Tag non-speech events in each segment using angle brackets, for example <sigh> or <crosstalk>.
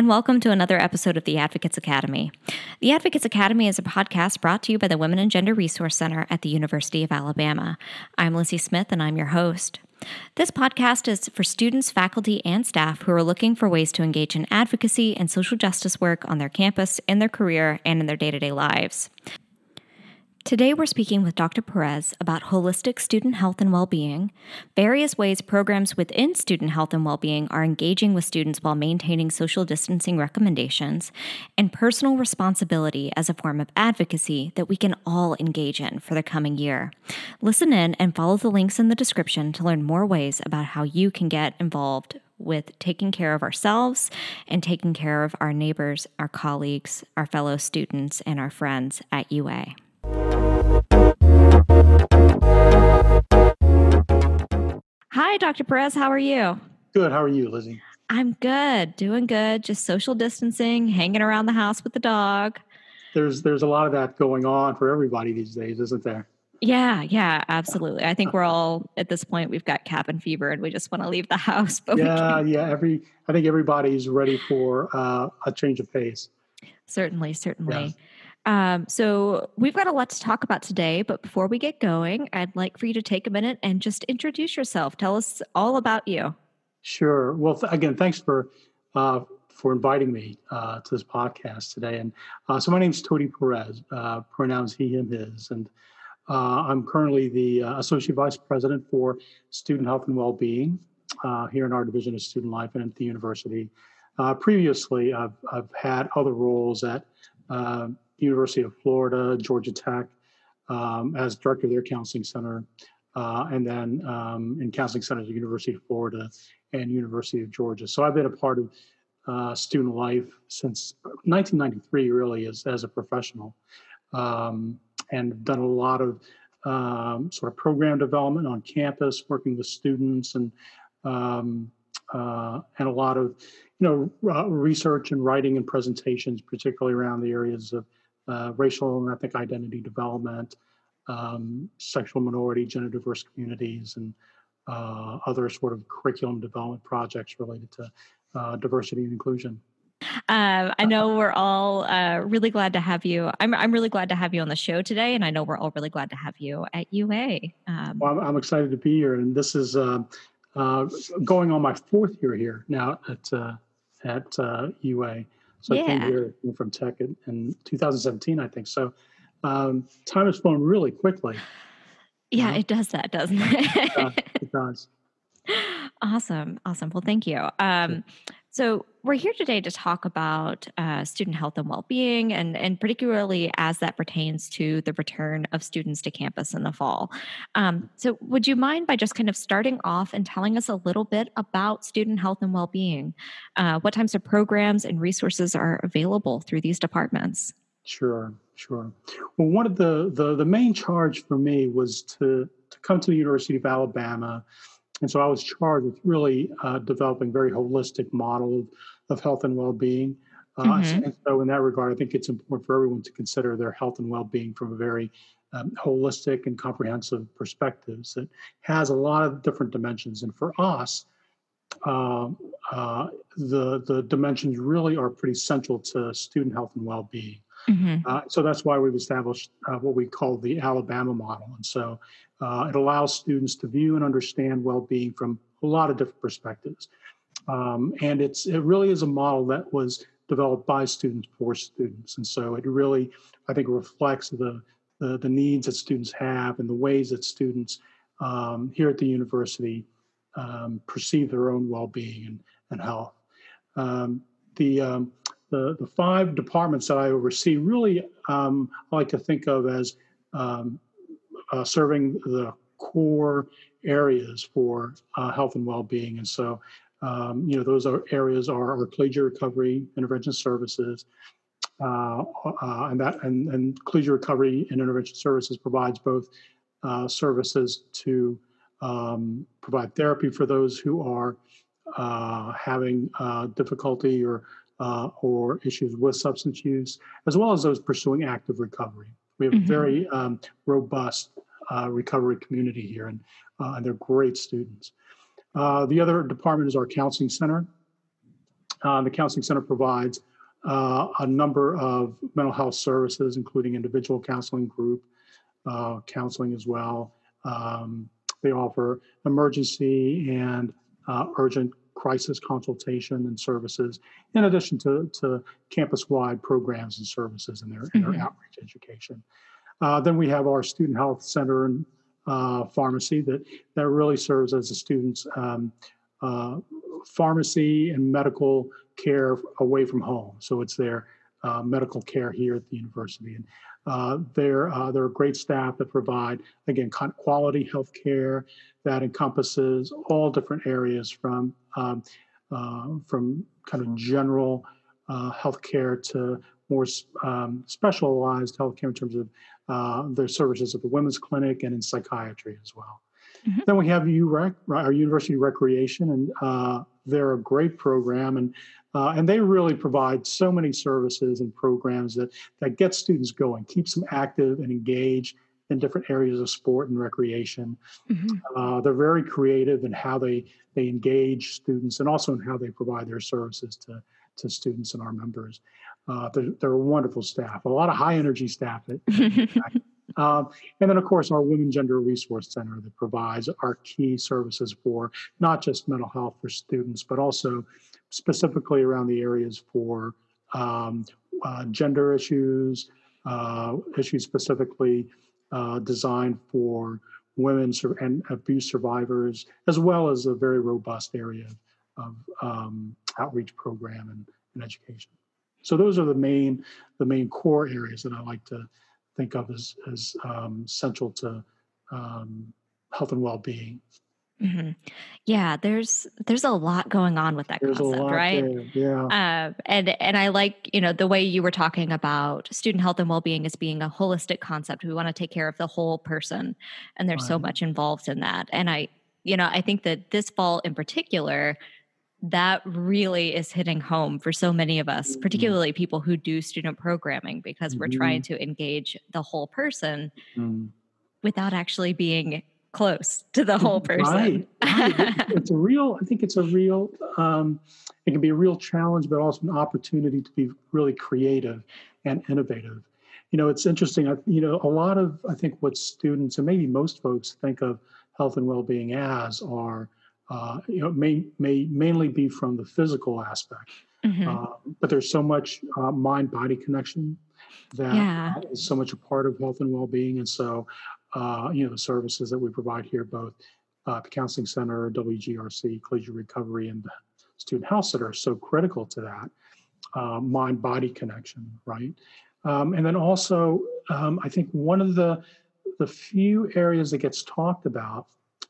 And welcome to another episode of the Advocates Academy. The Advocates Academy is a podcast brought to you by the Women and Gender Resource Center at the University of Alabama. I'm Lizzie Smith, and I'm your host. This podcast is for students, faculty, and staff who are looking for ways to engage in advocacy and social justice work on their campus, in their career, and in their day to day lives. Today, we're speaking with Dr. Perez about holistic student health and well being, various ways programs within student health and well being are engaging with students while maintaining social distancing recommendations, and personal responsibility as a form of advocacy that we can all engage in for the coming year. Listen in and follow the links in the description to learn more ways about how you can get involved with taking care of ourselves and taking care of our neighbors, our colleagues, our fellow students, and our friends at UA. Hi, Dr. Perez. How are you? Good. How are you, Lizzie? I'm good. Doing good. Just social distancing, hanging around the house with the dog. There's there's a lot of that going on for everybody these days, isn't there? Yeah, yeah, absolutely. I think we're all at this point we've got cabin fever and we just want to leave the <laughs> house. But yeah, yeah. Every I think everybody's ready for uh, a change of pace. Certainly, certainly. Um, so we've got a lot to talk about today, but before we get going, I'd like for you to take a minute and just introduce yourself. Tell us all about you. Sure. Well, th- again, thanks for uh, for inviting me uh, to this podcast today. And uh, so my name is Tony Perez, uh, pronouns he, him, his, and uh, I'm currently the uh, associate vice president for student health and well-being here in our division of student life and at the university. previously, I've, I've had other roles at University of Florida, Georgia Tech, um, as director of their counseling center, uh, and then um, in counseling centers at University of Florida and University of Georgia. So I've been a part of uh, student life since 1993, really, as, as a professional, um, and done a lot of um, sort of program development on campus, working with students and um, uh, and a lot of you know uh, research and writing and presentations, particularly around the areas of uh, racial and ethnic identity development, um, sexual minority, gender diverse communities, and uh, other sort of curriculum development projects related to uh, diversity and inclusion. Um, I know we're all uh, really glad to have you. I'm, I'm really glad to have you on the show today, and I know we're all really glad to have you at UA. Um, well, I'm, I'm, excited to be here, and this is uh, uh, going on my fourth year here now at uh, at UA. So yeah. I came here from Tech in, in 2017, I think. So um, time has flown really quickly. Yeah, it does that, doesn't it? it does. <laughs> Awesome. Awesome. Well, thank you. Um, so, we're here today to talk about uh, student health and well being, and, and particularly as that pertains to the return of students to campus in the fall. Um, so, would you mind by just kind of starting off and telling us a little bit about student health and well being? Uh, what types of programs and resources are available through these departments? Sure, sure. Well, one of the, the, the main charge for me was to, to come to the University of Alabama and so I was charged with really uh, developing a very holistic model of, health and well-being. Uh, mm-hmm. And so in that regard, I think it's important for everyone to consider their health and well-being from a very um, holistic and comprehensive perspectives that has a lot of different dimensions. And for us, uh, uh, the the dimensions really are pretty central to student health and well-being. Mm-hmm. Uh, so that's why we've established uh, what we call the Alabama model. And so uh, it allows students to view and understand well-being from a lot of different perspectives. Um, and it's it really is a model that was developed by students for students. And so it really, I think, reflects the, the, the needs that students have and the ways that students um, here at the university um, perceive their own well-being and, and health. Um, the um, the, the five departments that I oversee really um, I like to think of as um, uh, serving the core areas for uh, health and well-being. And so, um, you know, those are areas are our collegiate recovery intervention services, uh, uh, and that and, and collegiate recovery and intervention services provides both uh, services to um, provide therapy for those who are uh, having difficulty or or issues with substance use, as well as those pursuing active recovery. We have mm-hmm. a very um, robust uh, recovery community here, and, uh, and they're great students. Uh, the other department is our counseling center. Uh, the Counseling Center provides uh, a number of mental health services, including individual counseling, group uh, counseling as well. Um, they offer emergency and uh, urgent crisis consultation and services, in addition to, to campus-wide programs and services in their, mm-hmm. outreach education. Uh, then we have our student health center and uh, pharmacy that that really serves as a student's um, uh, pharmacy and medical care away from home. So it's their uh, medical care here at the university, and uh, they're uh, they're a great staff that provide again quality health care that encompasses all different areas from um, uh, from kind of general uh, health care to more um, specialized health care in terms of uh, their services at the women's clinic and in psychiatry as well. Mm-hmm. Then we have UREC, our University Recreation, and uh, they're a great program, and uh, and they really provide so many services and programs that that get students going, keeps them active and engaged in different areas of sport and recreation. Mm-hmm. Uh, they're very creative in how they they engage students and also in how they provide their services to to students and our members. Uh, they're, they're, a wonderful staff, a lot of high energy staff. <laughs> um, and then, of course, our Women Gender Resource Center that provides our key services for not just mental health for students, but also specifically around the areas for um, uh, gender issues, uh, issues specifically uh, designed for women and abuse survivors, as well as a very robust area of um, outreach program and, and education. So those are the main the main core areas that I like to think of as as um, central to um, health and well being. Mm-hmm. Yeah, there's there's a lot going on with that there's concept, right? There. Yeah, uh, and and I like you know the way you were talking about student health and well being as being a holistic concept. We want to take care of the whole person, and there's right. so much involved in that. And I, you know, I think that this fall in particular, that really is hitting home for so many of us, mm-hmm. particularly people who do student programming, because mm-hmm. we're trying mm-hmm. to engage the whole person mm. without actually being close to the whole person. Right. right. <laughs> it's a real, I think it's a real, um, it can be a real challenge, but also an opportunity to be really creative and innovative. You know, it's interesting. I, you know, a lot of, I think, what students and maybe most folks think of health and well being as are uh, you know, may may mainly be from the physical aspect. Mm-hmm. Uh, but there's so much uh, mind body connection that yeah. is so much a part of health and well being. And so, uh, you know, the services that we provide here, both uh, the Counseling Center, WGRC, Collegiate Recovery, and the Student Health that are so critical to that uh, mind body connection, right? Um, and then also, um, I think one of the the few areas that gets talked about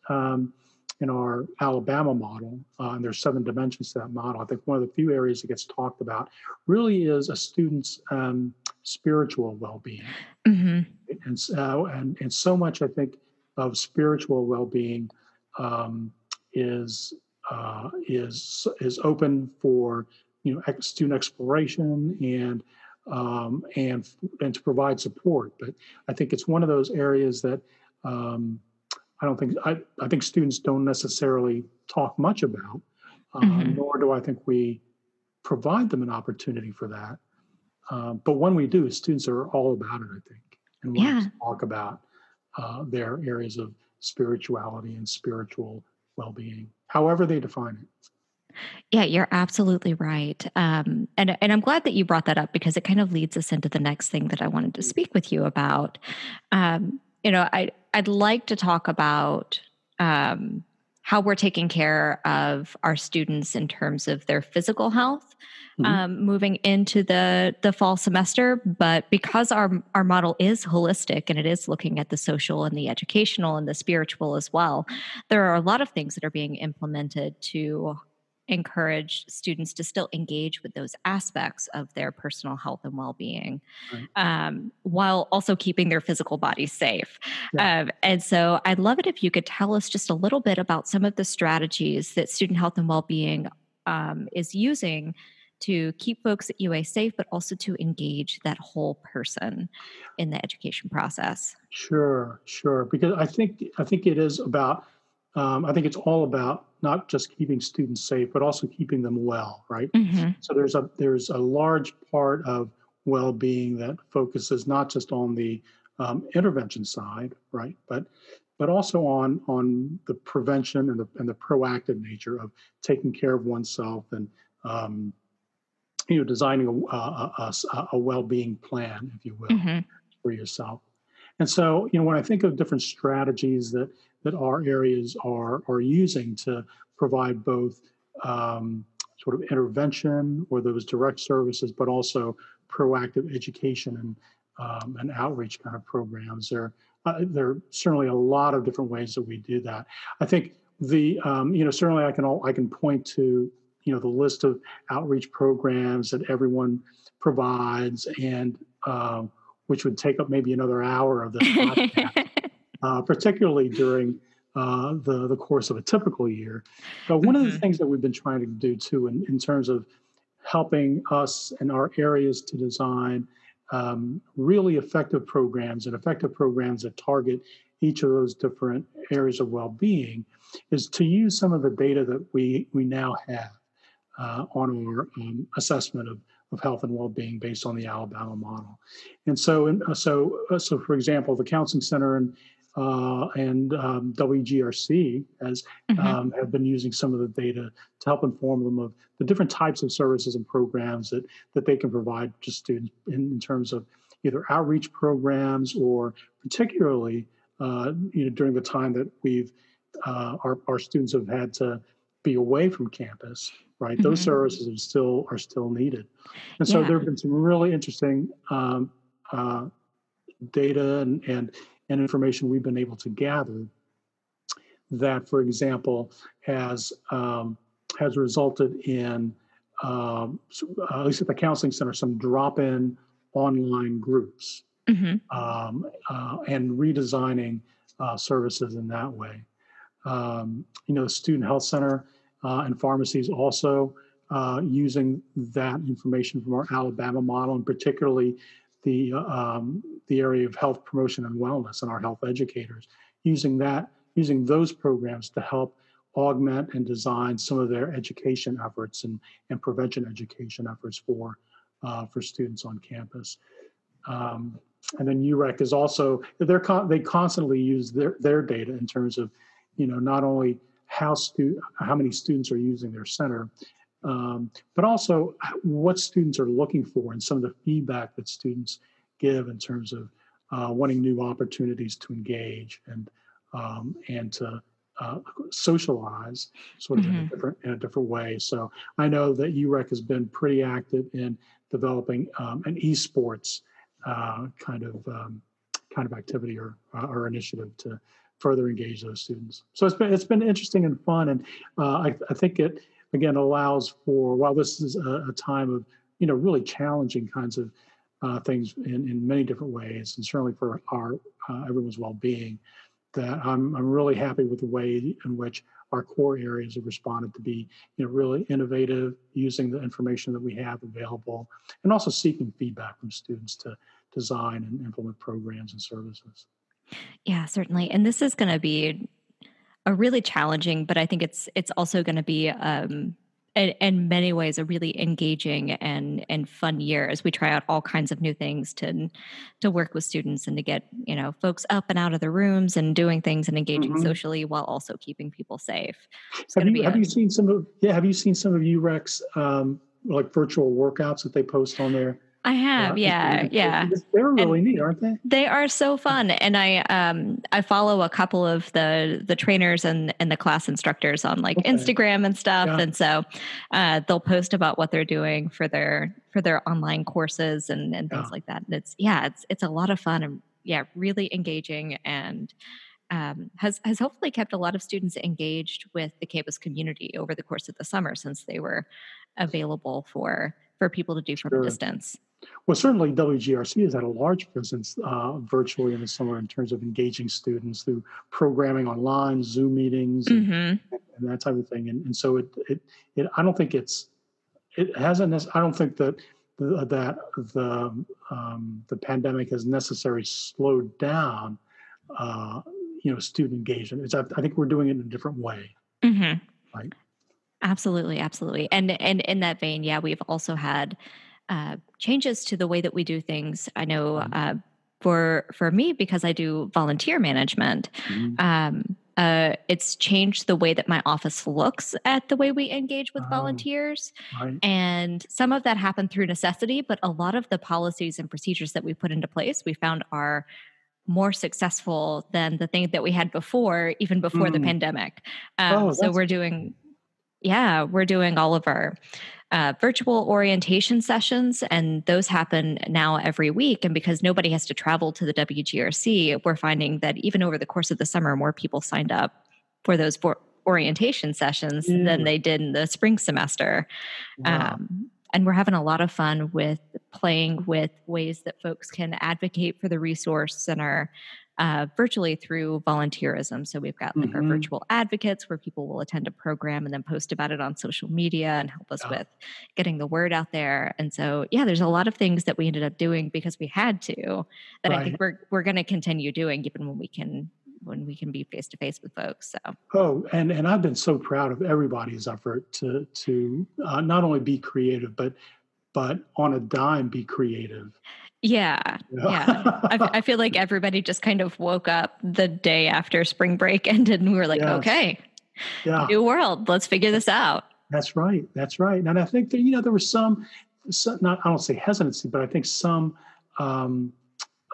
um, in our Alabama model, uh, and there's seven dimensions to that model. I think one of the few areas that gets talked about really is a student's um, spiritual well-being, mm-hmm. and, uh, and and so much I think of spiritual well-being um, is uh, is is open for you know student exploration and um, and and to provide support. But I think it's one of those areas that um, I don't think I, I think students don't necessarily talk much about, uh, mm-hmm. nor do I think we provide them an opportunity for that. Uh, but when we do, students are all about it, I think, and want yeah. to talk about uh, their areas of spirituality and spiritual well-being, however they define it. Yeah, you're absolutely right. Um, and and I'm glad that you brought that up because it kind of leads us into the next thing that I wanted to speak with you about. Um, you know, I I'd like to talk about um, how we're taking care of our students in terms of their physical health mm-hmm. um, moving into the the fall semester. But because our our model is holistic and it is looking at the social and the educational and the spiritual as well, there are a lot of things that are being implemented to encourage students to still engage with those aspects of their personal health and well-being right. um, while also keeping their physical bodies safe yeah. um, and so i'd love it if you could tell us just a little bit about some of the strategies that student health and well-being um, is using to keep folks at ua safe but also to engage that whole person in the education process sure sure because i think i think it is about um, I think it's all about not just keeping students safe, but also keeping them well, right? Mm-hmm. So there's a there's a large part of well-being that focuses not just on the um, intervention side, right, but but also on on the prevention and the and the proactive nature of taking care of oneself and um, you know designing a, a, a, a well-being plan, if you will, mm-hmm. for yourself. And so, you know, when I think of different strategies that that our areas are are using to provide both um, sort of intervention or those direct services, but also proactive education and um, and outreach kind of programs. There, uh, there are certainly a lot of different ways that we do that. I think the um, you know certainly I can all, I can point to you know the list of outreach programs that everyone provides and um, which would take up maybe another hour of this <laughs> podcast, uh, particularly during uh, the the course of a typical year. But one mm-hmm. of the mm-hmm. things that we've been trying to do too, in, in terms of helping us and our areas to design um, really effective programs and effective programs that target each of those different areas of well-being, is to use some of the data that we we now have uh, on our um, assessment of of health and well-being based on the Alabama model. And so, and uh, so, uh, so for example, the Counseling Center and uh, and um, WGRC has mm-hmm. um, have been using some of the data to help inform them of the different types of services and programs that that they can provide to students in, in terms of either outreach programs or particularly uh, you know during the time that we've uh, our our students have had to be away from campus right? Mm-hmm. Those services are still are still needed, and so yeah. there have been some really interesting um, uh, data and, and and information we've been able to gather that, for example, has um, has resulted in um, uh, at least at the counseling center some drop-in online groups mm-hmm. um, uh, and redesigning uh, services in that way. Um, you know, the student health center uh, and pharmacies also uh, using that information from our Alabama model, and particularly the um, the area of health promotion and wellness and our health educators, using that using those programs to help augment and design some of their education efforts and, and prevention education efforts for uh, for students on campus. Um, and then UREC is also they're con- they constantly use their their data in terms of you know not only how stu- how many students are using their center, um, but also what students are looking for and some of the feedback that students give in terms of uh, wanting new opportunities to engage and um, and to uh, socialize sort of mm-hmm. in a mm-hmm. different in a different way. So I know that UREC has been pretty active in developing um, an esports uh, kind of um, kind of activity or uh, or initiative to further engage those students. So it's been it's been interesting and fun, and uh, I, I, think it again allows for while this is a, a time of you know really challenging kinds of uh, things in, in many different ways, and certainly for our uh, everyone's well-being. That I'm I'm really happy with the way in which our core areas have responded to be you know really innovative, using the information that we have available, and also seeking feedback from students to design and implement programs and services. Yeah, certainly. And this is going to be a really challenging, but I think it's it's also going to be um, in, in, many ways a really engaging and and fun year as we try out all kinds of new things to to work with students and to get you know folks up and out of their rooms and doing things and engaging mm-hmm. socially while also keeping people safe. It's have you, have a, you seen some of yeah have you seen some of UREC's um, like virtual workouts that they post on there? I have, yeah, yeah. They're really and neat, aren't they? They are so fun, and I um I follow a couple of the the trainers and and the class instructors on like okay. Instagram and stuff, yeah. and so uh, they'll post about what they're doing for their for their online courses and and things yeah. like that. And it's yeah, it's it's a lot of fun and yeah, really engaging and. Um, has has hopefully kept a lot of students engaged with the campus community over the course of the summer since they were available for for people to do from sure. a distance. Well, certainly WGRC has had a large presence uh, virtually in the summer in terms of engaging students through programming online, Zoom meetings, mm-hmm. and, and, that type of thing. And, and so it, it, it, I don't think it's, it hasn't. I don't think that the, that the um, the pandemic has necessarily slowed down, uh, you know student engagement. It's, I think we're doing it in a different way. Mm-hmm. Right. Absolutely, absolutely. And and in that vein, yeah, we've also had uh, changes to the way that we do things. I know mm-hmm. uh, for for me because I do volunteer management. Mm-hmm. Um, uh, it's changed the way that my office looks at the way we engage with oh, volunteers. Right. And some of that happened through necessity, but a lot of the policies and procedures that we put into place, we found are more successful than the thing that we had before, even before mm. the pandemic. Um, oh, so we're doing, yeah, we're doing all of our uh, virtual orientation sessions, and those happen now every week. And because nobody has to travel to the WGRC, we're finding that even over the course of the summer, more people signed up for those for orientation sessions mm. than they did in the spring semester. Wow. Um, and we're having a lot of fun with playing with ways that folks can advocate for the resource center uh, virtually through volunteerism. So we've got like mm-hmm. our virtual advocates where people will attend a program and then post about it on social media and help us with getting the word out there. And so yeah, there's a lot of things that we ended up doing because we had to that right. I think we're we're going to continue doing even when we can when we can be face to face with folks. So oh, and and I've been so proud of everybody's effort to to uh, not only be creative but but on a dime be creative yeah. Yeah. I, I, feel like everybody just kind of woke up the day after spring break <laughs> ended and we were like, yes. okay, yeah. new world, let's figure this out. That's right. That's right. And I think that, you know, there was some, some not, I don't say hesitancy, but I think some, um,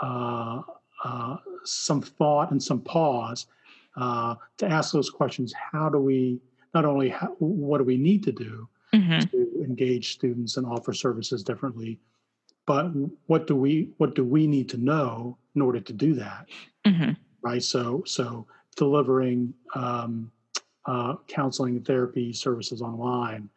uh, uh, some thought and some pause uh, to ask those questions. How do we, not only how, what do we need to do mm-hmm. to engage students and offer services differently, but what do we what do we need to know in order to do that mm-hmm. right so so delivering um, uh, counseling and therapy services online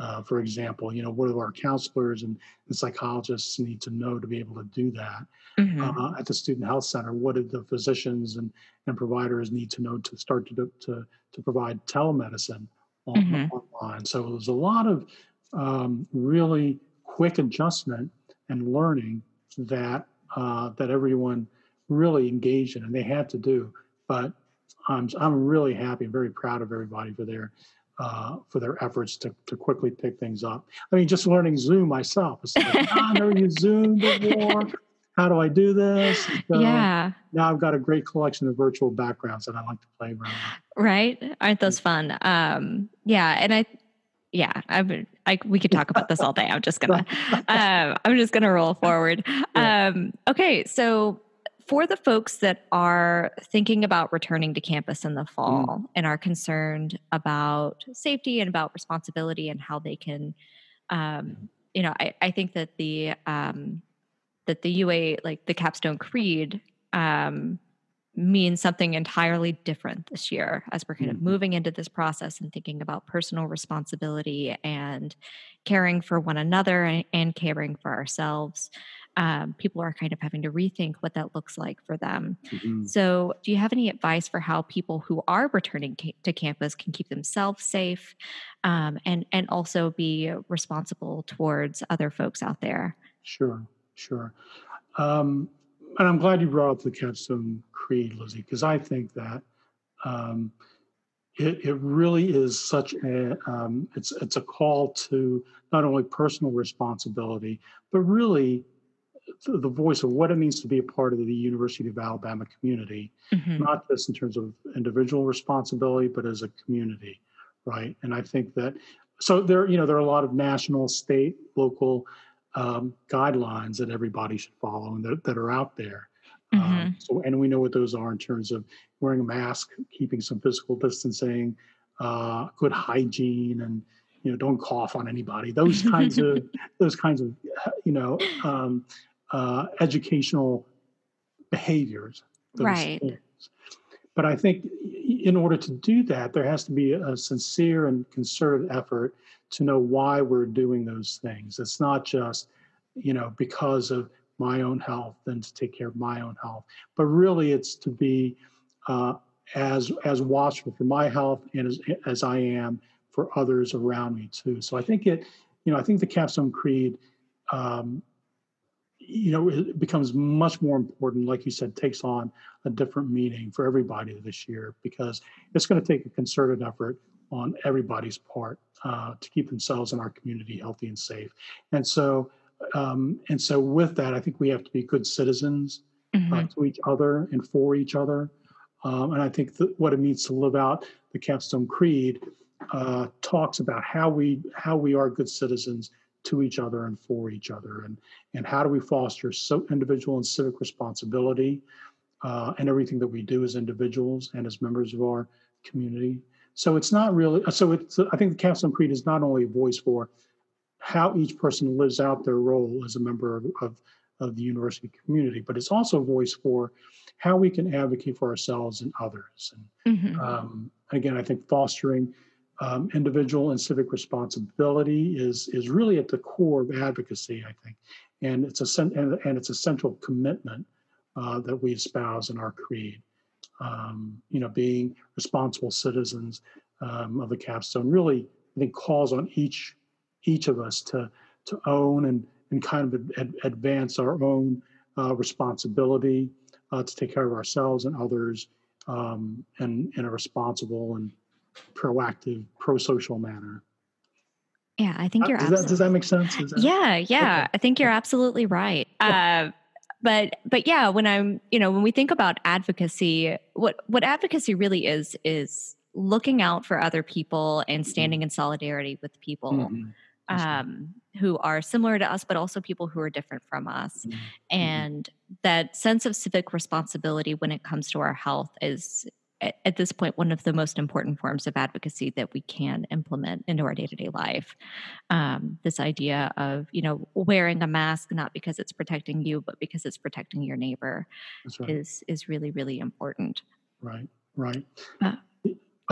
uh, for example you know what do our counselors and, and, psychologists need to know to be able to do that mm-hmm. uh, at the student health center what do the physicians and, and providers need to know to start to, to, to provide telemedicine on, mm-hmm. online so there's a lot of um, really quick adjustment and learning that uh, that everyone really engaged in, and they had to do. But I'm I'm really happy and very proud of everybody for their uh, for their efforts to, to quickly pick things up. I mean, just learning Zoom myself. It's like, oh, I never used Zoom before. How do I do this? So yeah. Now I've got a great collection of virtual backgrounds that I like to play around. With. Right? Aren't those fun? Um, yeah, and I yeah, I, I we could talk about this all day. I'm just gonna, <laughs> um, I'm just gonna roll forward. <laughs> Um, okay, so for the folks that are thinking about returning to campus in the fall mm. and are concerned about safety and about responsibility and how they can, um, you know, I, I think that the um, that the UA like the capstone creed means something entirely different this year as we're kind of mm-hmm. moving into this process and thinking about personal responsibility and caring for one another and, and caring for ourselves. Um, people are kind of having to rethink what that looks like for them. Mm-hmm. So, do you have any advice for how people who are returning ca- to campus can keep themselves safe um, and and also be responsible towards other folks out there? Sure, sure. Um, and I'm glad you brought up the Capstone Creed, Lizzie, because I think that um, it, it really is such a um, it's it's a call to not only personal responsibility, but really the, the, voice of what it means to be a part of the University of Alabama community, mm-hmm. not just in terms of individual responsibility, but as a community, right? And I think that so there you know there are a lot of national, state, local um, guidelines that everybody should follow and that, that are out there. Um, mm-hmm. Um, so, and we know what those are in terms of wearing a mask, keeping some physical distancing, uh, good hygiene, and you know, don't cough on anybody. Those kinds of <laughs> those kinds of you know um, uh, educational behaviors. Right. Things. But I think in order to do that, there has to be a sincere and concerted effort to know why we're doing those things. It's not just, you know, because of my own health than to take care of my own health, but really it's to be uh, as as watchful for my health and as as I am for others around me too. So I think it, you know, I think the Capstone Creed, um, you know, it becomes much more important, like you said, takes on a different meaning for everybody this year because it's going to take a concerted effort on everybody's part uh, to keep themselves and our community healthy and safe. And so, um, and so with that, I think we have to be good citizens uh, mm-hmm. uh, to each other and for each other. Um, and I think that what it means to live out the Capstone Creed uh, talks about how we how we are good citizens to each other and for each other, and and how do we foster so individual and civic responsibility uh, and everything that we do as individuals and as members of our community. So it's not really so. It's I think the Capstone Creed is not only a voice for how each person lives out their role as a member of, of, of the university community, but it's also a voice for how we can advocate for ourselves and others. And mm-hmm. um, again, I think fostering um, individual and civic responsibility is is really at the core of advocacy, I think, and it's a and, and it's a central commitment uh, that we espouse in our creed. Um, you know, being responsible citizens um, of the capstone really, I think, calls on each each of us to to own and and kind of ad- advance our own uh, responsibility uh, to take care of ourselves and others um, in, in a responsible and proactive, pro-social manner. Yeah, I think uh, you're. Does, that, does that make sense? That, yeah, yeah, okay. I think you're absolutely right. Uh, but but yeah, when I'm you know when we think about advocacy, what what advocacy really is is looking out for other people and mm-hmm. standing mm-hmm. in solidarity with people. Mm-hmm um, who are similar to us, but also people who are different from us. Mm-hmm. And that sense of civic responsibility when it comes to our health is at this point one of the most important forms of advocacy that we can implement into our day-to-day life um, this idea of you know wearing a mask not because it's protecting you but because it's protecting your neighbor right. is is really really important right right uh,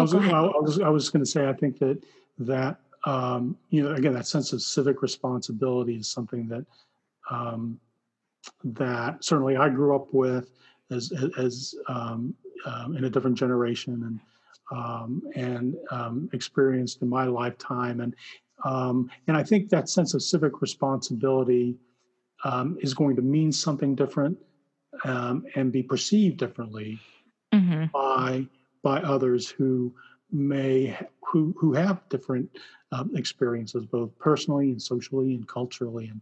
I was, oh, I was, I was going to say, I think that that um, you know, again, that sense of civic responsibility is something that um, that certainly I grew up with as as um, um in a different generation and um, and um, experienced in my lifetime, and and I think that sense of civic responsibility is going to mean something different and be perceived differently mm-hmm. by by others who may who who have different um, experiences, both personally and socially and culturally. And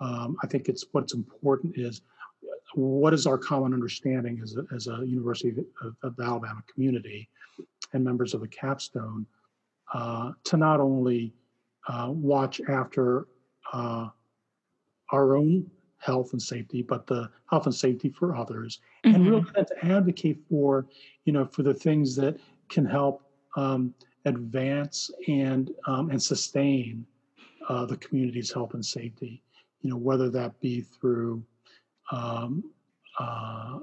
um, I think it's what's important is what is our common understanding as a, as a University of, of Alabama community and members of the capstone uh, to not only uh, watch after uh, our own health and safety, but the health and safety for others, mm-hmm. and really to advocate for, you know, for the things that can help um, advance and um, and sustain uh, the community's health and safety. You know, whether that be through um, uh,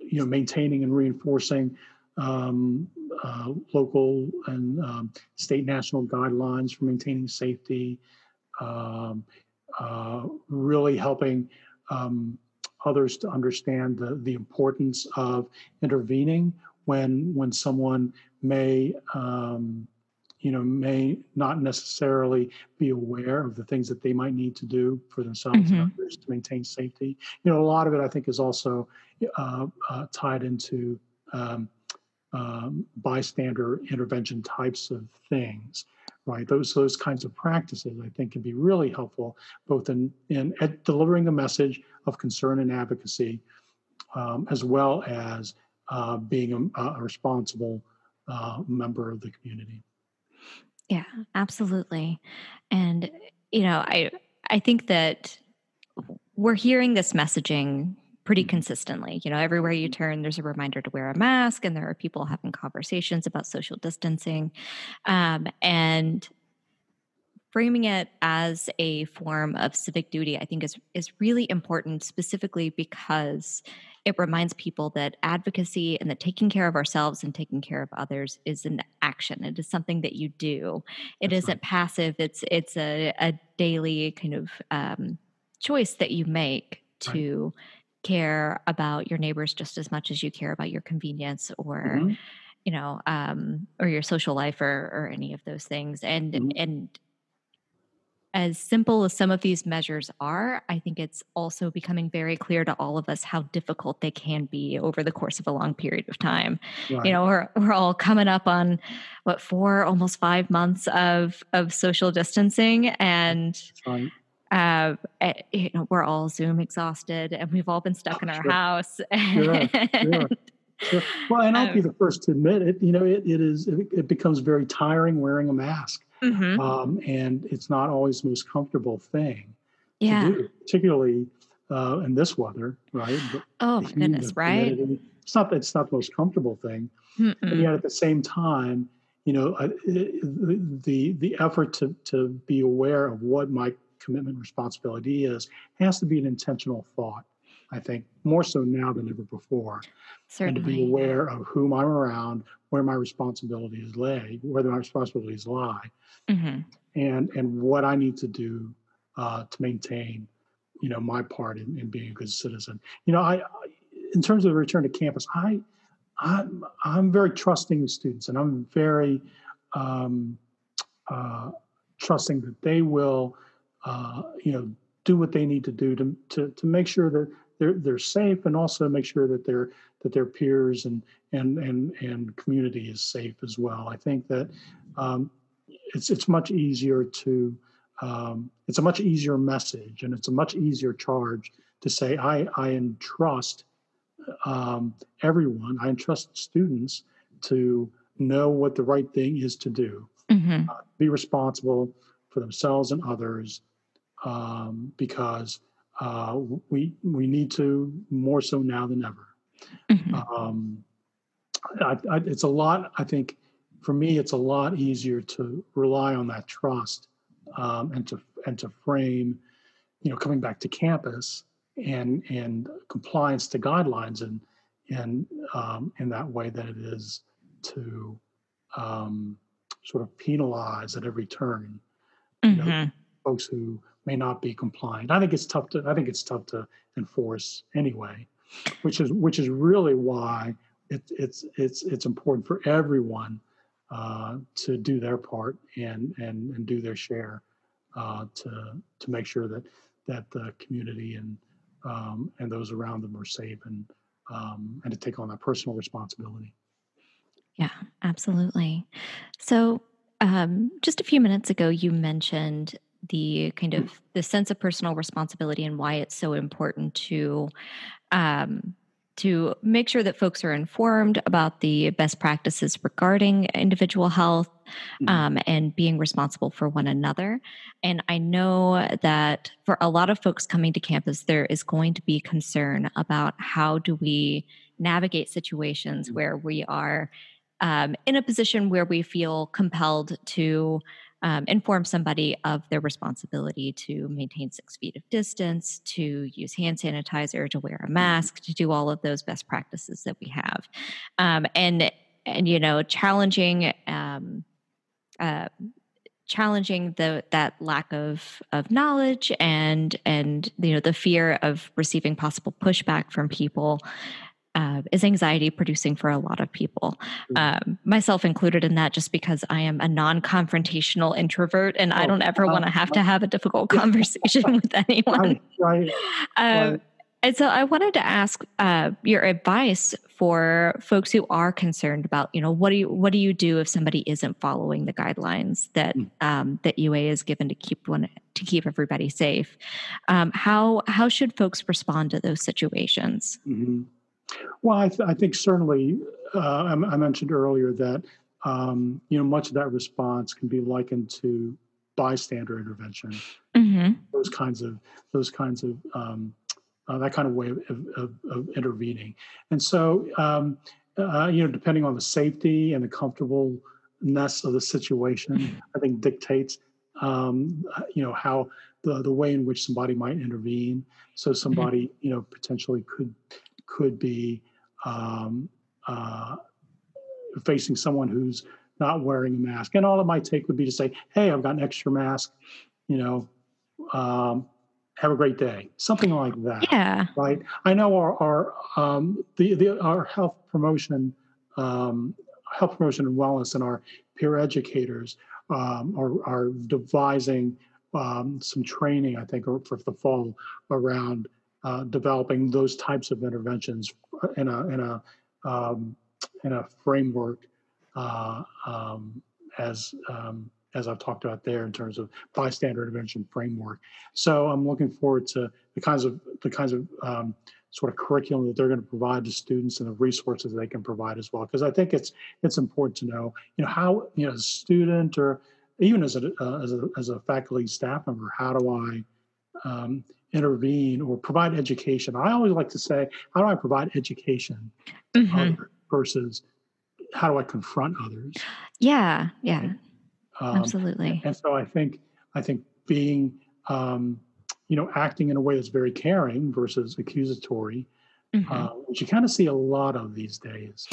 you know maintaining and reinforcing um, uh, local and um, state national guidelines for maintaining safety, um, uh, really helping um, others to understand the, the importance of intervening when when someone may um, you know may not necessarily be aware of the things that they might need to do for themselves mm-hmm. and others to maintain safety you know a lot of it i think is also uh, uh, tied into um, um, bystander intervention types of things right those those kinds of practices i think can be really helpful both in in delivering a message of concern and advocacy um, as well as uh, being a, a responsible uh, member of the community. Yeah, absolutely. And you know, I I think that we're hearing this messaging pretty mm-hmm. consistently. You know, everywhere you mm-hmm. turn, there's a reminder to wear a mask, and there are people having conversations about social distancing. Um, and framing it as a form of civic duty, I think, is is really important, specifically because it reminds people that advocacy and that taking care of ourselves and taking care of others is an action. It is something that you do. It not right. passive. It's it's a, a daily kind of um, choice that you make to right. care about your neighbors just as much as you care about your convenience or. Mm-hmm. You know, um, or your social life, or, or any of those things, and mm-hmm. and as simple as some of these measures are, I think it's also becoming very clear to all of us how difficult they can be over the course of a long period of time. Right. You know, we're we're all coming up on what four, almost five months of of social distancing, and right. uh, eh, you know, we're all Zoom exhausted, and we've all been stuck in our sure. house. <laughs> Sure. Sure. Sure. Well, and I'll um, be the first to admit it. You know, it, it is it, it becomes very tiring wearing a mask, mm-hmm. um, and it's not always the most comfortable thing yeah. to do, particularly uh, in this weather, right? But oh my goodness, right? It's not it's not the most comfortable thing, Mm-mm. and yet at the same time, you know, uh, the the effort to to be aware of what my commitment responsibility is has to be an intentional thought. I think more so now than ever before. Certainly. And to be aware of whom I'm around, where my responsibilities lay, where my responsibilities lie, mm-hmm. and and what I need to do uh, to maintain, you know, my part in, in, being a good citizen. You know, I, in terms of the return to campus, I, I'm I'm very trusting the students, and I'm very um, uh, trusting that they will, uh, you know, do what they need to do to to to make sure that they're they're safe and also make sure that their that their peers and and and and community is safe as well. I think that um, it's it's much easier to um, it's a much easier message and it's a much easier charge to say I I entrust um, everyone I entrust students to know what the right thing is to do, mm-hmm. uh, be responsible for themselves and others, um, because uh, we we need to more so now than ever. Mm-hmm. Um, I, I, it's a lot. I think for me, it's a lot easier to rely on that trust um, and to and to frame, you know, coming back to campus and and compliance to guidelines and and um, in that way that it is to um, sort of penalize at every turn mm-hmm. know, folks who may not be compliant. I think it's tough to I think it's tough to enforce anyway, which is which is really why it, it's it's it's important for everyone uh, to do their part and and and do their share uh, to to make sure that that the community and um, and those around them are safe and um, and to take on that personal responsibility. Yeah, absolutely. So, um, just a few minutes ago, you mentioned the kind of the sense of personal responsibility and why it's so important to um, to make sure that folks are informed about the best practices regarding individual health mm-hmm. um, and being responsible for one another. And I know that for a lot of folks coming to campus, there is going to be concern about how do we navigate situations mm-hmm. where we are um, in a position where we feel compelled to um, inform somebody of their responsibility to maintain six feet of distance, to use hand sanitizer, to wear a mm-hmm. mask, to do all of those best practices that we have, um, and and you know challenging. Um, uh, challenging the that lack of of knowledge and and you know the fear of receiving possible pushback from people uh, is anxiety producing for a lot of people, mm-hmm. um, myself included in that, just because I am a non confrontational introvert and oh, I don't ever uh, want to have to have a difficult <laughs> conversation with anyone. Right, right, um, and so I wanted to ask uh, your advice for folks who are concerned about, you know, what do you what do you do if somebody isn't following the guidelines that mm. um, that UA is given to keep one to keep everybody safe? Um, how how should folks respond to those situations? Mm-hmm. Well, I, th- I think certainly uh, I, I, mentioned earlier that um, you know much of that response can be likened to bystander intervention. Mm-hmm. Those kinds of those kinds of um, uh, that kind of way of, of, of intervening, and so um, uh, you know depending on the safety and the comfortableness of the situation, I think dictates um, you know how the the way in which somebody might intervene. So somebody you know potentially could could be um, uh, facing someone who's not wearing a mask. And all it might take would be to say, hey, I've got an extra mask, you know, um, have a great day. Something like that. Yeah. Right. I know our, our, um, the, the, our health promotion, um, health promotion and wellness and our peer educators um, are, are devising um, some training, I think, for the fall around uh, developing those types of interventions in a in a um, in a framework uh, um, as um, as I've talked about there in terms of bystander intervention framework. So I'm looking forward to the kinds of the kinds of um, sort of curriculum that they're going to provide to students and the resources they can provide as well. Because I think it's it's important to know, you know, how you know, as a student or even as a uh, as a as a faculty staff member, how do I um, intervene or provide education? I always like to say, how do I provide education mm-hmm. versus how do I confront others? Yeah, yeah, um, absolutely. And so I think I think being um, you know, acting in a way that's very caring versus accusatory, mm-hmm. uh, which you kind of see a lot of these days.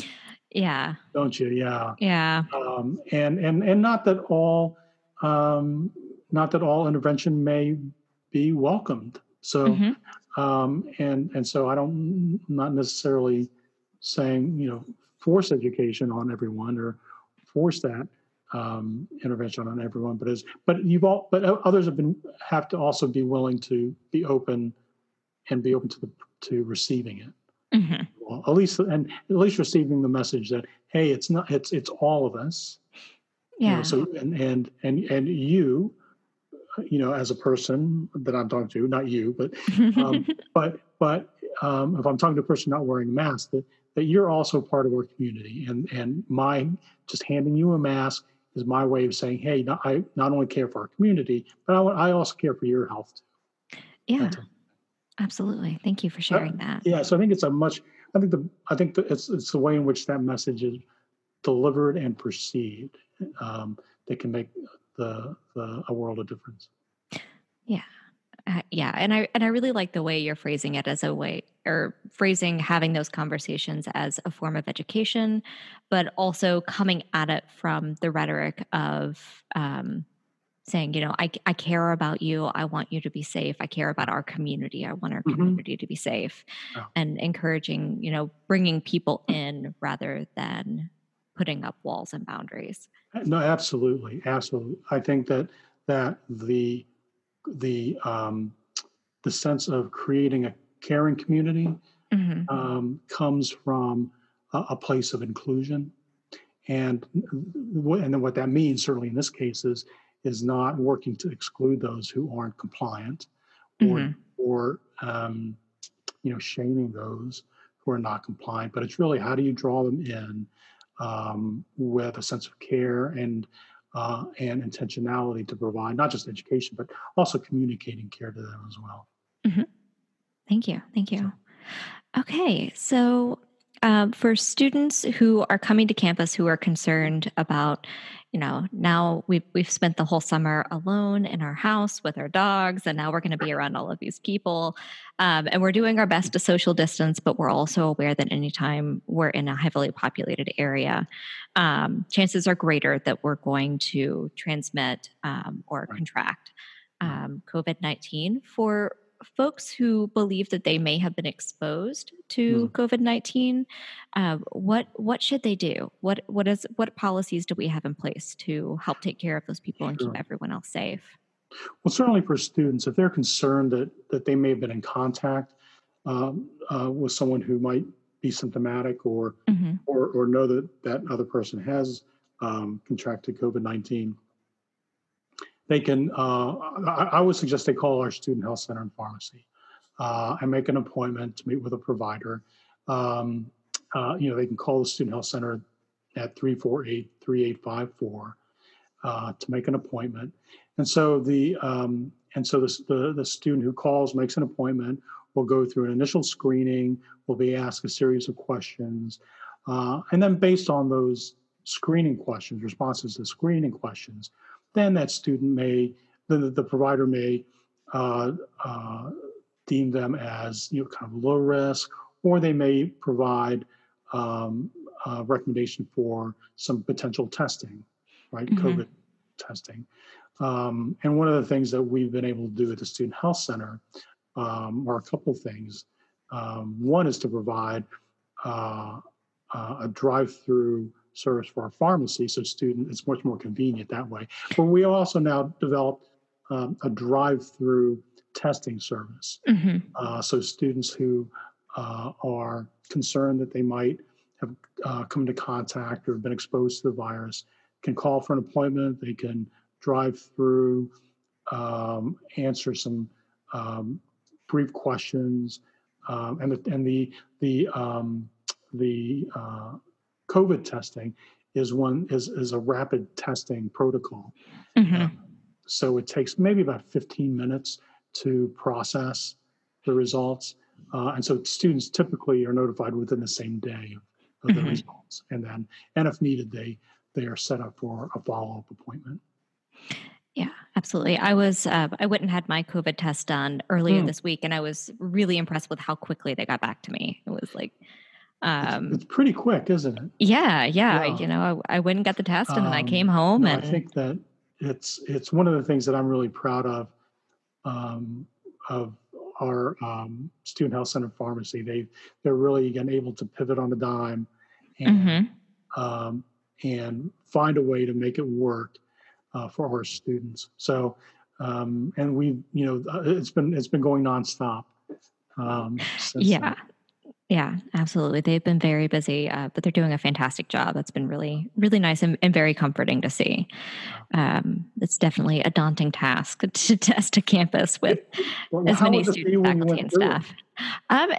Yeah. Don't you? Yeah. Yeah. Um, and and and not that all, um, not that all intervention may be welcomed. So, mm-hmm. um, and and so I don't not necessarily saying you know force education on everyone or force that um, intervention on everyone, but as but you've all but others have been have to also be willing to be open and be open to the to receiving it. Mm-hmm. Well, at least and at least receiving the message that hey, it's not it's it's all of us. Yeah. You know, so and and and and you, you know, as a person that I'm talking to, not you, but <laughs> um, but but um, if I'm talking to a person not wearing a mask, that that you're also part of our community, and and my just handing you a mask is my way of saying, hey, not, I not only care for our community, but I, I also care for your health too. Yeah, absolutely. Thank you for sharing uh, that. Yeah, so I think it's a much. I think the I think that it's it's the way in which that message is delivered and perceived um, that can make the, the a world of difference. Yeah, uh, yeah, and I and I really like the way you're phrasing it as a way or phrasing having those conversations as a form of education, but also coming at it from the rhetoric of um, saying, you know, I I care about you. I want you to be safe. I care about our community. I want our mm-hmm. community to be safe, and encouraging, you know, bringing people in rather than putting up walls and boundaries. No, absolutely, absolutely. I think that that the the um, the sense of creating a caring community mm-hmm. um, comes from a, a, place of inclusion, and and then what that means, certainly in this case, is is not working to exclude those who aren't compliant, or mm-hmm. or um, you know shaming those who are not compliant. But it's really how do you draw them in um, with a sense of care and uh, and intentionality to provide not just education, but also communicating care to them as well. Mm-hmm. Thank you. Thank you. Okay. So, um, for students who are coming to campus who are concerned about you know now we've we've spent the whole summer alone in our house with our dogs and now we're going to be around all of these people. Um, and we're doing our best to social distance but we're also aware that anytime we're in a heavily populated area um, chances are greater that we're going to transmit um, or contract um, covid-19 for folks who believe that they may have been exposed to mm. COVID nineteen, uh, what what should they do? What what is what policies do we have in place to help take care of those people sure. and keep everyone else safe? Well, certainly for students, if they're concerned that that they may have been in contact um, uh, with someone who might be symptomatic or mm-hmm. or or know that that other person has um, contracted COVID nineteen they can, uh, I, I, would suggest they call our student health center and pharmacy uh, and make an appointment to meet with a provider. Um, uh, you know, they can call the student health center at 348 3854 uh, to make an appointment. And so the, um, and so the, the, the student who calls makes an appointment will go through an initial screening, will be asked a series of questions. Uh, and then based on those screening questions, responses to screening questions, then that student may, the, the provider may uh, uh, deem them as you know kind of low risk, or they may provide um, a recommendation for some potential testing, right? Mm-hmm. COVID testing. Um, and one of the things that we've been able to do at the Student Health Center um, are a couple things. Um, one is to provide uh, uh, a drive-through service for our pharmacy, so student it's much more convenient that way. But we also now developed um, a drive-through testing service. Mm-hmm. Uh, so students who uh, are concerned that they might have uh, come into contact or been exposed to the virus can call for an appointment. They can drive through, um, answer some um, brief questions, um, and the and the the um, the uh, COVID testing is one is is a rapid testing protocol. Mm-hmm. So it takes maybe about 15 minutes to process the results. Uh, and so students typically are notified within the same day of, of the Mhm. results. And then, and if needed, they they are set up for a follow up appointment. Yeah, absolutely. I was uh, I went and had my COVID test done earlier Mm. this week, and I was really impressed with how quickly they got back to me. It was like, um, it's pretty quick, isn't it? yeah, yeah. Yeah. You know, I, I went and got the test, and then I Um, came home, No, I think that it's it's one of the things that I'm really proud of um, of our um, student health center pharmacy. They they're really again able to pivot on the dime and Mhm. um, and find a way to make it work uh, for our students. So um, and we you know uh, it's been it's been going nonstop. Um, since yeah, then. Yeah, absolutely. They've been very busy, uh, but they're doing a fantastic job. That's been really, really nice and, and very comforting to see. Um, it's definitely a daunting task <laughs> to test a campus with <laughs> Well, as many was it for students, you when you faculty, and staff. Um,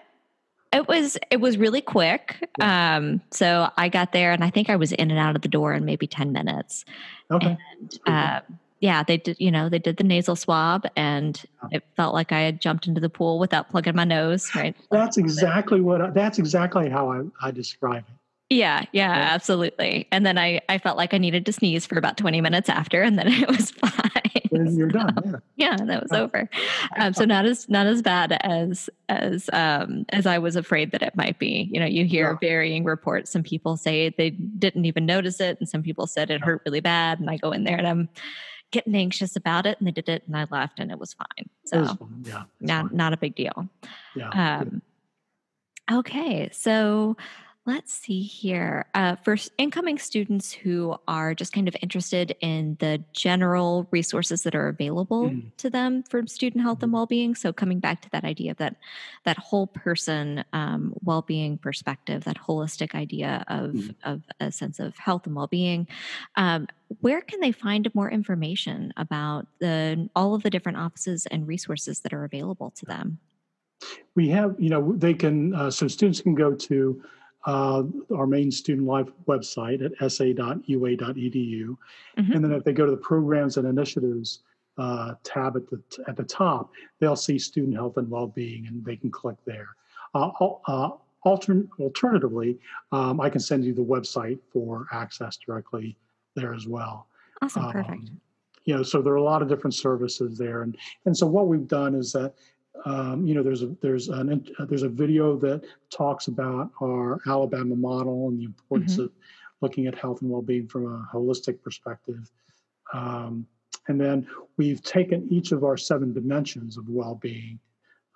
it was it was really quick. Um, so I got there, and I think I was in and out of the door in maybe ten minutes. Okay. And That's pretty good. uh, yeah, they did. You know, they did the nasal swab, and it felt like I had jumped into the pool without plugging my nose. Right. <laughs> That's exactly what I, that's exactly how I, I describe it. Yeah, yeah, Yeah. absolutely. And then I I felt like I needed to sneeze for about twenty minutes after, and then <laughs> it was fine. Then you're done. Yeah. <laughs> yeah that was over um, so not as not as bad as as um as i was afraid that it might be you know you hear Yeah. varying reports some people say they didn't even notice it and some people said it Yeah. hurt really bad and i go in there and i'm getting anxious about it and they did it and i left and it was fine It was so. Yeah. not fine. not a big deal Yeah. um, okay, so let's see here. Uh, for incoming students who are just kind of interested in the general resources that are available Mhm. to them for student health and Mhm. well-being. So coming back to that idea of that that whole person um, well-being perspective, that holistic idea of Mhm. of a sense of health and well-being. Um, where can they find more information about the all of the different offices and resources that are available to them? we have, you know, they can, uh, so students can go to uh, our main student life website at sa.ua.edu. Mhm. And then if they go to the programs and initiatives uh, tab at the, at the top, they'll see student health and well-being and they can click there. Uh, uh, altern- alternatively, um, I can send you the website for access directly there as well. Awesome, perfect. Um, you know, so there are a lot of different services there, and and so what we've done is that, um, you know, there's a there's an uh, there's a video that talks about our Alabama model and the importance of looking at health and well-being from a holistic perspective, um, and then we've taken each of our seven dimensions of well-being.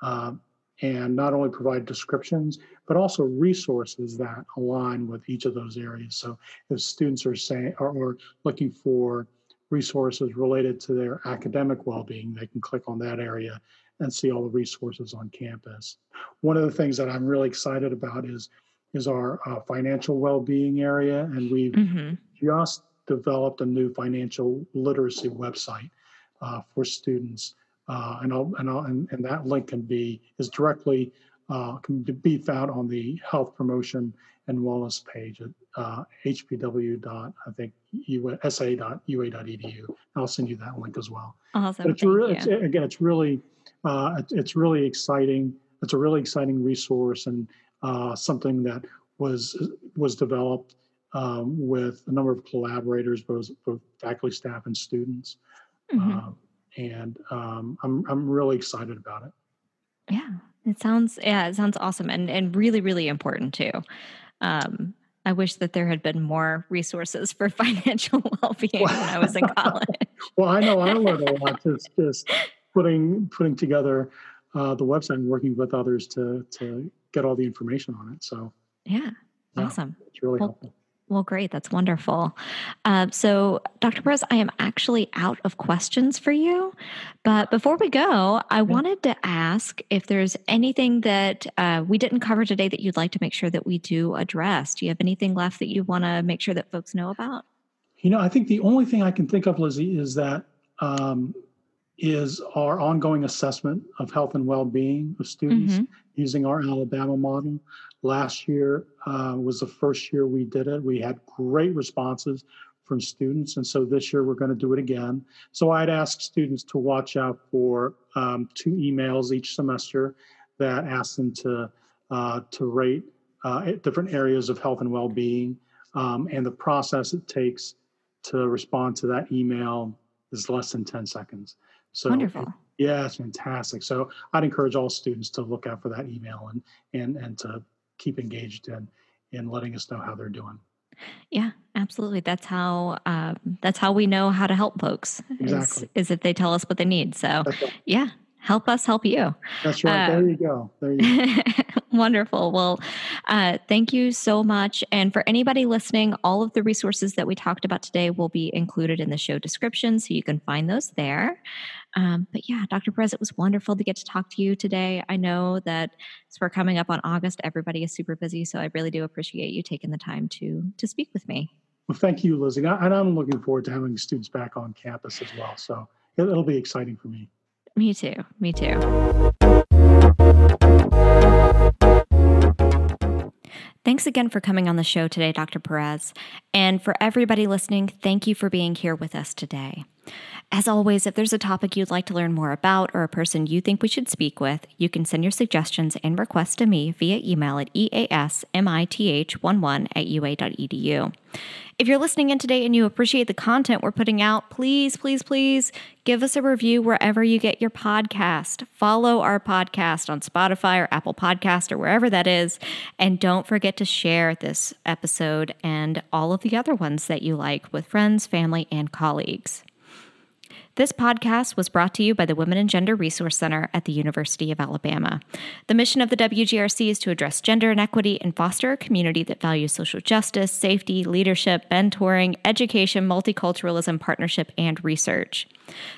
Um, and not only provide descriptions, but also resources that align with each of those areas. So if students are saying or, or looking for resources related to their academic well-being, they can click on that area and see all the resources on campus. One of the things that I'm really excited about is is our uh, financial well-being area, and we've hmm just developed a new financial literacy website uh, for students. Uh, and, I'll, and, I'll, and, and that link can be is directly uh, can be found on the health promotion and wellness page at uh, hpw. dot I think sa.ua.edu. I'll send you that link as well. Awesome. But it's thank really, you. it's, again, it's really, uh, it- it's really exciting. It's a really exciting resource and uh, something that was was developed um, with a number of collaborators, both, both faculty, staff, and students. Mhm. Um, and um, I'm I'm really excited about it. yeah, it sounds yeah, it sounds awesome and and really really important too. Um, I wish that there had been more resources for <laughs> financial <laughs> well-being when I was in college. Well, I know I learned a lot just just putting putting together uh, the website and working with others to to get all the information on it. So yeah, Yeah. awesome. it's really Well, helpful. Well, great. That's wonderful. Uh, so, Dr. Perez, I am actually out of questions for you. But before we go, I wanted to ask if there's anything that uh, we didn't cover today that you'd like to make sure that we do address. Do you have anything left that you want to make sure that folks know about? You know, I think the only thing I can think of, Lizzie, is that um, is our ongoing assessment of health and well-being of students mm-hmm. using our Alabama model. Last year uh, was the first year we did it. We had great responses from students. And so this year we're going to do it again. So I'd ask students to watch out for um, two emails each semester that ask them to, uh, to rate uh, different areas of health and well-being. Um, and the process it takes to respond to that email is less than 10 seconds. So wonderful. Yeah, it's fantastic. So I'd encourage all students to look out for that email and and and to keep engaged in in letting us know how they're doing. Yeah, absolutely. That's how um, that's how we know how to help folks. Exactly. Is, is if they tell us what they need. So right. yeah, help us help you. That's right. Uh, there you go. There you go. <laughs> Wonderful. Well, uh, thank you so much. And for anybody listening, all of the resources that we talked about today will be included in the show description, so you can find those there. Um, but yeah, Dr. Perez, it was wonderful to get to talk to you today. I know that as we're coming up on August, everybody is super busy, so I really do appreciate you taking the time to to speak with me. Well, thank you, Lizzie. And I'm looking forward to having students back on campus as well. So it'll be exciting for me. Me too. Me too. Thanks again for coming on the show today, Dr. Perez. And for everybody listening, thank you for being here with us today. As always, if there's a topic you'd like to learn more about or a person you think we should speak with, you can send your suggestions and requests to me via email at easmith11 at ua.edu. If you're listening in today and you appreciate the content we're putting out, please, please, please give us a review wherever you get your podcast. Follow our podcast on Spotify or Apple Podcast or wherever that is. And don't forget to share this episode and all of the other ones that you like with friends, family, and colleagues. This podcast was brought to you by the Women and Gender Resource Center at the University of Alabama. The mission of the WGRC is to address gender inequity and foster a community that values social justice, safety, leadership, mentoring, education, multiculturalism, partnership, and research.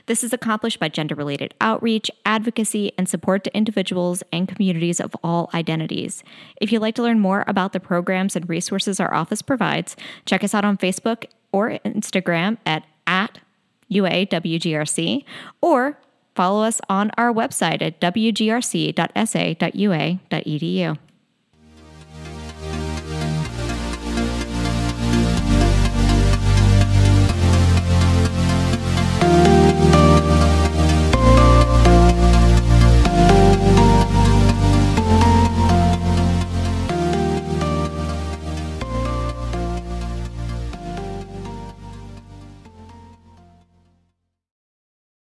This is accomplished by gender related outreach, advocacy, and support to individuals and communities of all identities. If you'd like to learn more about the programs and resources our office provides, check us out on Facebook or Instagram at, at UAWGRC, or follow us on our website at wgrc.sa.ua.edu.